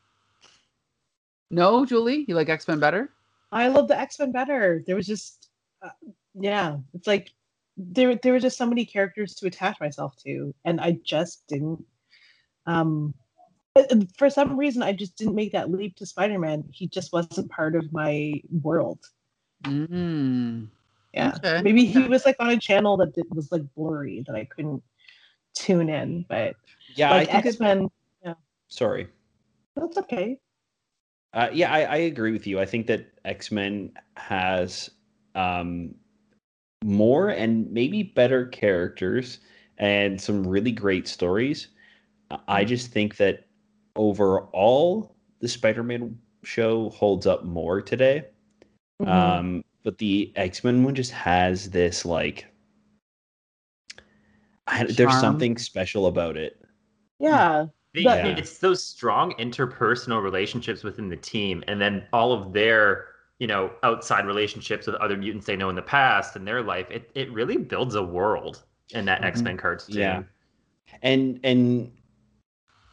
Speaker 1: No, Julie, you like X Men better?
Speaker 5: I love the X Men better. There was just, uh, yeah, it's like there there were just so many characters to attach myself to, and I just didn't. Um, uh, for some reason, I just didn't make that leap to Spider Man. He just wasn't part of my world.
Speaker 1: Mm.
Speaker 5: Yeah,
Speaker 1: Okay.
Speaker 5: maybe he was like on a channel that was like blurry that I couldn't tune in. But
Speaker 2: yeah,
Speaker 5: like
Speaker 2: I think.
Speaker 5: X Men,
Speaker 2: sorry.
Speaker 5: that's okay.
Speaker 2: Uh, yeah, I, I agree with you. I think that X Men has um, more and maybe better characters and some really great stories. I- I just think that overall, the Spider Man show holds up more today.
Speaker 5: Mhm.
Speaker 2: Um, but the X Men one just has this like, I, there's something special about it.
Speaker 5: yeah,
Speaker 4: They-
Speaker 5: But-
Speaker 4: It's those strong interpersonal relationships within the team, and then all of their, you know, outside relationships with other mutants they know in the past and their life. It it really builds a world in that
Speaker 1: Mhm.
Speaker 4: X Men cartoon.
Speaker 2: Yeah. and and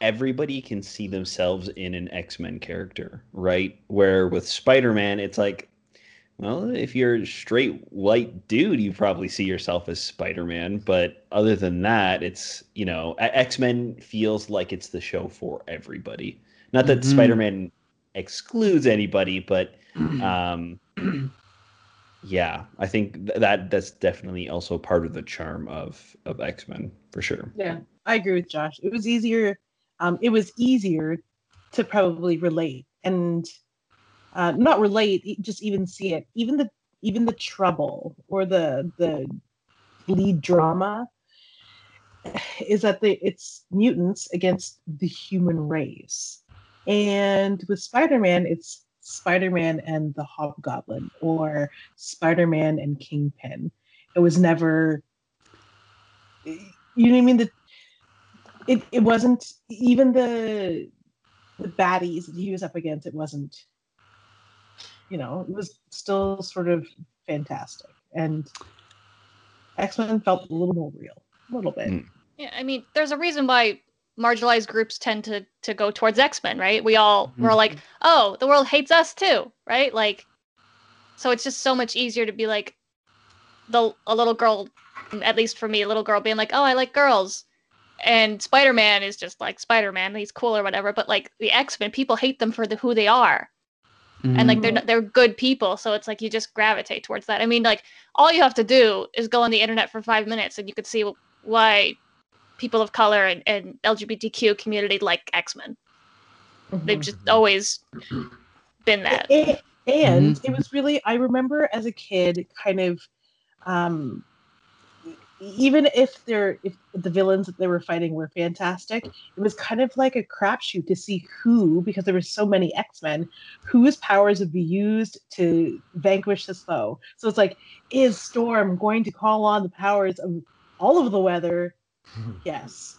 Speaker 2: everybody can see themselves in an x-men character right where with spider-man it's like well if you're a straight white dude you probably see yourself as spider-man but other than that it's you know X Men feels like it's the show for everybody not that
Speaker 1: Mhm.
Speaker 2: spider-man excludes anybody but <clears throat> um yeah i think that that's definitely also part of the charm of of x-men for sure
Speaker 5: Yeah, I agree with Josh. It was easier. Um, it was easier to probably relate and uh, not relate, just even see it. Even the even the trouble or the the lead drama is that it's mutants against the human race, and with Spider-Man, it's Spider-Man and the Hobgoblin or Spider-Man and Kingpin. It was never you know what I mean? The it, it wasn't even the the baddies that he was up against, it wasn't you know, it was still sort of fantastic. And X-Men felt a little more real. A little bit.
Speaker 2: Mm.
Speaker 3: Yeah, I mean, there's a reason why marginalized groups tend to to go towards X-Men, right? We all we're all like, "Oh, the world hates us too," right? Like so it's just so much easier to be like the a little girl at least for me, a little girl being like, "Oh, I like girls." And Spider-Man is just like Spider-Man. He's cool or whatever. But like the X-Men, people hate them for the who they are, and like they're
Speaker 5: Mhm.
Speaker 3: they're good people. So it's like you just gravitate towards that. I mean, like all you have to do is go on the internet for five minutes, and you could see why people of color and, and LGBTQ community like X-Men. They've just always been that.
Speaker 5: A- and
Speaker 1: Mhm.
Speaker 5: it was really i remember as a kid kind of um even if they're if the villains that they were fighting were fantastic it was kind of like a crapshoot to see who because there were so many x-men whose powers would be used to vanquish this foe. So it's like is storm going to call on the powers of all of the weather? <laughs> Yes.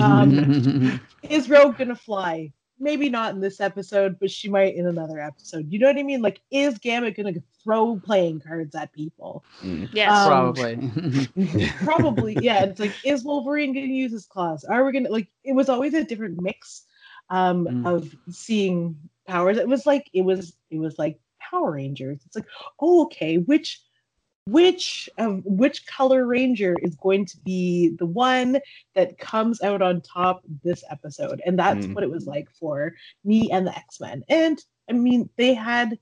Speaker 5: Um, <laughs> is Rogue gonna fly? Maybe not in this episode, but she might in another episode. You know what I mean? Like, is Gambit gonna throw playing cards at people?
Speaker 2: Mm.
Speaker 3: Yes.
Speaker 5: Um,
Speaker 1: Probably. <laughs>
Speaker 5: Probably, yeah. It's like, is Wolverine gonna use his claws? Are we gonna like? It was always a different mix um,
Speaker 1: Mm.
Speaker 5: of seeing powers. It was like it was it was like Power Rangers. It's like, oh, okay, which which of which color ranger is going to be the one that comes out on top this episode and that's
Speaker 2: Mm.
Speaker 5: what it was like for me and the x-men and i mean they had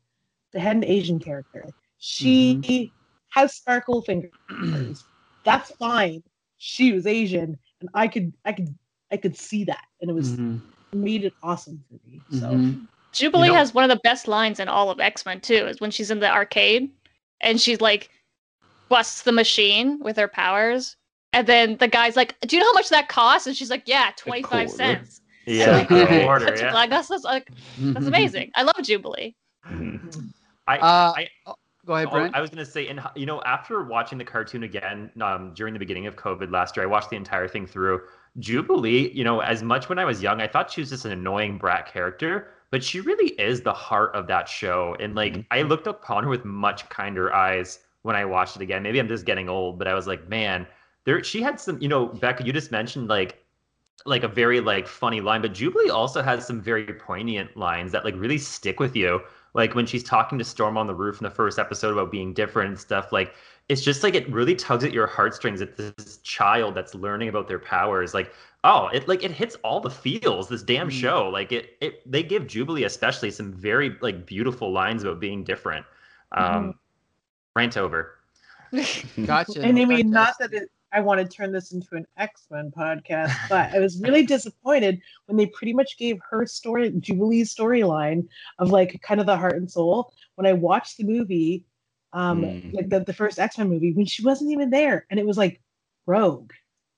Speaker 5: they had an asian character she has sparkle fingers <clears throat> that's fine she was asian and i could i could i could see that and it was
Speaker 1: Mhm.
Speaker 5: made it awesome for me so
Speaker 1: Mhm.
Speaker 3: Jubilee
Speaker 4: You know-
Speaker 3: has one of the best lines in all of X Men too. Is when she's in the arcade and she's like busts the machine with her powers, and then the guy's like, "Do you know how much that costs?" And she's like, "Yeah, twenty five cents."
Speaker 4: Yeah,
Speaker 1: So
Speaker 4: the
Speaker 1: great.
Speaker 4: order,
Speaker 3: That's,
Speaker 4: yeah.
Speaker 3: like, that's, that's, like, that's amazing. I love Jubilee. <laughs>
Speaker 4: I,
Speaker 1: Uh,
Speaker 4: I-
Speaker 1: oh, go ahead,
Speaker 4: Oh,
Speaker 1: Brent.
Speaker 4: I was gonna say, and you know, after watching the cartoon again um, during the beginning of COVID last year, I watched the entire thing through. Jubilee, you know, as much when I was young, I thought she was just an annoying brat character, but she really is the heart of that show. And like,
Speaker 2: Mhm.
Speaker 4: I looked upon her with much kinder eyes when I watched it again. Maybe I'm just getting old, but I was like, man, there. She had some, you know, Becca, you just mentioned like like a very like funny line but jubilee also has some very poignant lines that like really stick with you like when she's talking to storm on the roof in the first episode about being different and stuff like it's just like it really tugs at your heartstrings at this child that's learning about their powers like oh it like it hits all the feels this damn
Speaker 1: Mhm.
Speaker 4: show like it it they give jubilee especially some very like beautiful lines about being different um rant over <laughs>
Speaker 1: Gotcha.
Speaker 5: And I mean, not that it, I want to turn this into an X Men podcast, but I was really <laughs> disappointed when they pretty much gave her story, Jubilee's storyline of like kind of the heart and soul. When I watched the movie, um,
Speaker 2: Mm.
Speaker 5: like the, the first X Men movie, when she wasn't even there, and it was like Rogue.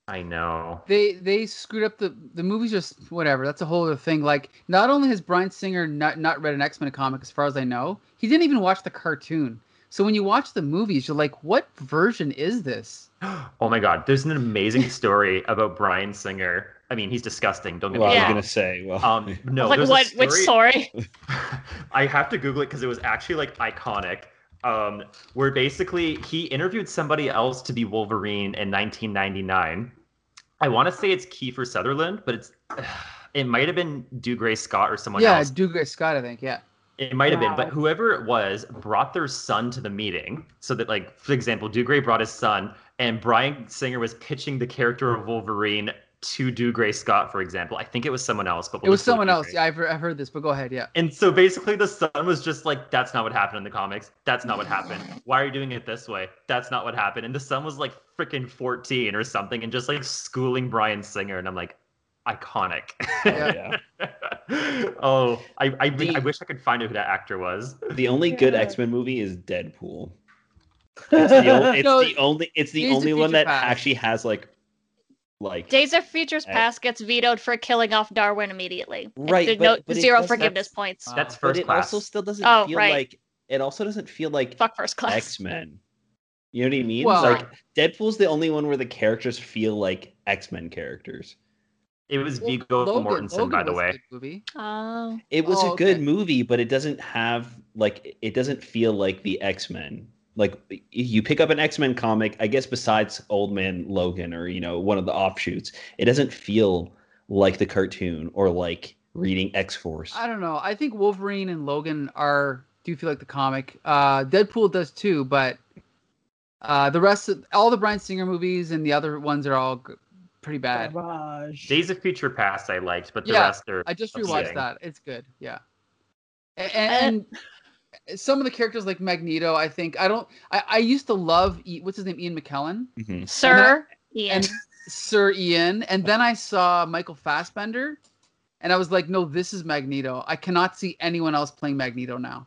Speaker 4: i know
Speaker 1: they they screwed up the the movie's just whatever. That's a whole other thing. Like, not only has Bryan Singer not not read an X Men comic, as far as I know, he didn't even watch the cartoon. So when you watch the movies, you're like, what version is this? <gasps>
Speaker 4: oh my god there's an amazing <laughs> story about bryan singer i mean he's disgusting don't get
Speaker 2: Well,
Speaker 4: me
Speaker 2: I was gonna say, well,
Speaker 4: Um, <laughs> no,
Speaker 3: like what?
Speaker 4: a
Speaker 3: Which story? <laughs>
Speaker 4: I have to Google it because it was actually like iconic. Um, where basically he interviewed somebody else to be Wolverine in 1999. I want to say it's Kiefer Sutherland, but it's <sighs> it might have been Dougray Scott or someone
Speaker 1: yeah,
Speaker 4: else.
Speaker 1: Yeah, Dougray Scott, I think. Yeah.
Speaker 4: It might have been, but whoever it was brought their son to the meeting. So that, like, for example, Dougray brought his son, and Bryan Singer was pitching the character of Wolverine to Dougray Scott, for example. I think it was someone else, but
Speaker 1: It
Speaker 4: we'll
Speaker 1: was
Speaker 4: go with
Speaker 1: someone else. Yeah, I've I've heard this, but go ahead. Yeah.
Speaker 4: And so basically, the son was just like, "That's not what happened in the comics. That's not what happened. Why are you doing it this way? That's not what happened." And the son was like freaking fourteen or something, and just like schooling Bryan Singer. And I'm like, iconic.
Speaker 2: yeah. <laughs>
Speaker 4: oh, I I, I wish I could find out who that actor was.
Speaker 2: The only good
Speaker 5: Yeah.
Speaker 2: X Men movie is Deadpool. <laughs> It's the, o- it's
Speaker 1: No,
Speaker 2: the only. It's the only one that
Speaker 1: Past.
Speaker 2: actually has like, like
Speaker 3: Days of Futures
Speaker 2: I-
Speaker 3: Past gets vetoed for killing off Darwin immediately.
Speaker 2: Right, but-
Speaker 3: no
Speaker 2: but
Speaker 3: zero
Speaker 2: does-
Speaker 3: forgiveness
Speaker 2: that's-
Speaker 3: points.
Speaker 1: Wow.
Speaker 4: That's
Speaker 2: but
Speaker 4: first
Speaker 2: it
Speaker 4: class.
Speaker 2: also still doesn't
Speaker 3: Oh,
Speaker 2: feel
Speaker 3: right.
Speaker 2: like. It also doesn't feel like
Speaker 3: Fuck first class.
Speaker 2: X Men. You know what I mean?
Speaker 1: Well-
Speaker 2: like Deadpool's the only one where the characters feel like X Men characters.
Speaker 4: It was
Speaker 1: Well,
Speaker 4: Viggo
Speaker 1: Logan-
Speaker 4: Mortensen,
Speaker 1: Logan
Speaker 4: by the way.
Speaker 1: movie.
Speaker 3: Oh.
Speaker 2: It was
Speaker 1: Oh,
Speaker 2: a good
Speaker 1: okay.
Speaker 2: movie, but it doesn't have like it doesn't feel like the X Men. Like you pick up an X Men comic, I guess besides Old Man Logan or you know one of the offshoots, it doesn't feel like the cartoon or like reading X Force.
Speaker 1: I don't know. I think Wolverine and Logan are do feel like the comic. Uh, Deadpool does too, but uh, the rest of all the Bryan Singer movies and the other ones are all g- pretty bad.
Speaker 5: Garbage.
Speaker 4: Days of Future Past I liked, but the
Speaker 1: Yeah,
Speaker 4: rest are
Speaker 1: I just rewatched
Speaker 4: upsetting.
Speaker 1: that. It's good. Yeah. A- And, and some of the characters like Magneto, I think I don't. I, I used to love E- what's his name, Ian McKellen,
Speaker 2: Mhm.
Speaker 3: Sir Ian.
Speaker 1: and Sir Ian, and then I saw Michael Fassbender, and I was like, no, this is Magneto. I cannot see anyone else playing Magneto now.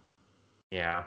Speaker 4: Yeah.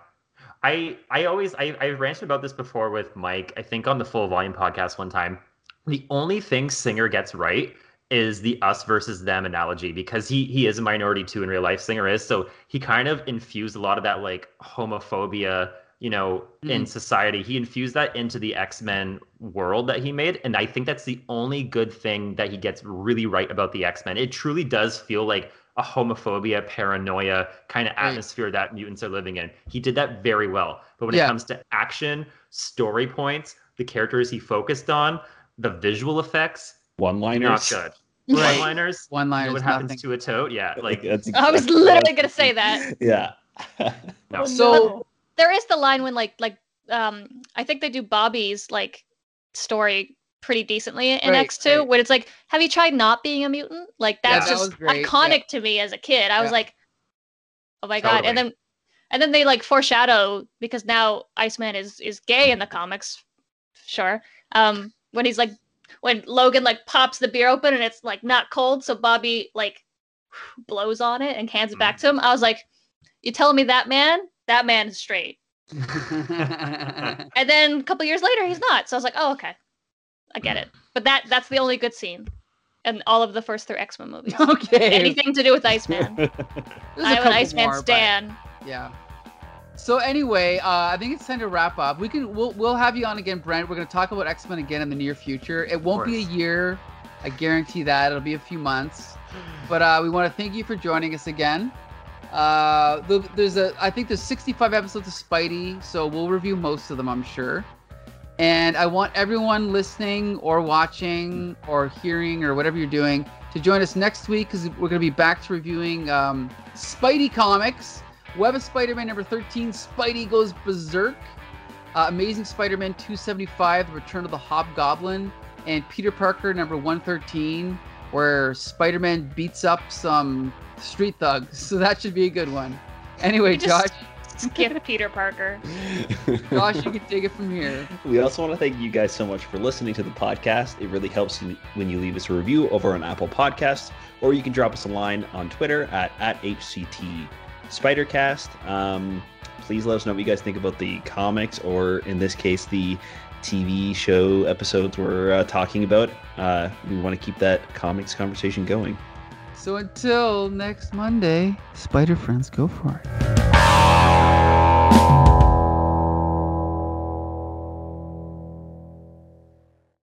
Speaker 4: I I always I, I ranted about this before with Mike, I think on the full volume podcast one time. The only thing Singer gets right is the us versus them analogy because he he is a minority too in real life, Singer is. So he kind of infused a lot of that like homophobia, you know, in mm-hmm. society. He infused that into the X-Men world that he made. And I think that's the only good thing that he gets really right about the X-Men. It truly does feel like a homophobia, paranoia kind of
Speaker 1: Right.
Speaker 4: atmosphere that mutants are living in. He did that very well. But when
Speaker 1: Yeah.
Speaker 4: it comes to action, story points, the characters he focused on, the visual effects,
Speaker 2: One
Speaker 4: not
Speaker 2: liners.
Speaker 4: good. <laughs>
Speaker 1: Right.
Speaker 4: One-liners,
Speaker 1: One
Speaker 4: you know
Speaker 1: line
Speaker 4: what
Speaker 1: is
Speaker 4: happens
Speaker 1: nothing.
Speaker 4: to a tote Yeah, like
Speaker 2: that's
Speaker 3: I was literally gonna say that.
Speaker 2: Yeah. <laughs>
Speaker 4: no.
Speaker 5: Oh,
Speaker 1: So-
Speaker 5: no.
Speaker 3: There is the line when like like um I think they do Bobby's like story pretty decently in
Speaker 1: Right,
Speaker 3: X2
Speaker 1: right.
Speaker 3: when it's like, have you tried not being a mutant? Like that's
Speaker 1: that was
Speaker 3: just
Speaker 1: great,
Speaker 3: iconic to me as a kid. I was like, oh my god. And then and then they like foreshadow because now Iceman is is gay in the comics. Sure. Um when he's like when Logan like pops the beer open and it's like not cold, so Bobby like blows on it and hands it back to him. I was like, You telling me that man? That man is straight. <laughs> And then a couple years later, he's not. So I was like, oh, okay, I get it. But that that's the only good scene in all of the first three X Men movies. <laughs>
Speaker 1: okay.
Speaker 3: Anything to do with Iceman. <laughs>
Speaker 1: There's a
Speaker 3: I am an
Speaker 1: couple
Speaker 3: Iceman
Speaker 1: more, but-
Speaker 3: stan.
Speaker 1: Yeah. So anyway, uh, I think it's time to wrap up. We can we'll we'll have you on again, Brent. We're gonna talk about X Men again in the near future. It won't be a year, I guarantee that. It'll be a few months. But uh, we want to thank you for joining us again. Uh, the, there's a I think there's 65 episodes of Spidey, so we'll review most of them, I'm sure. And I want everyone listening or watching or hearing or whatever you're doing to join us next week because we're going to be back to reviewing um, Spidey comics. Web of Spider-Man number 13, Spidey Goes Berserk. Uh, Amazing Spider-Man 275, The Return of the Hobgoblin. And Peter Parker number 113, where Spider-Man beats up some street thugs. <laughs> So that should be a good one. Anyway,
Speaker 3: just-
Speaker 1: Josh,
Speaker 3: Skip Peter Parker. <laughs>
Speaker 1: Josh, you can take it from here.
Speaker 2: We also want to thank you guys so much for listening to the podcast. It really helps when you leave us a review over on Apple Podcasts, or you can drop us a line on Twitter at, at HCT Spidercast. Um, please let us know what you guys think about the comics, or in this case, the TV show episodes we're uh, talking about. Uh, we want to keep that comics conversation going.
Speaker 1: So until next Monday, Spider Friends, go for it.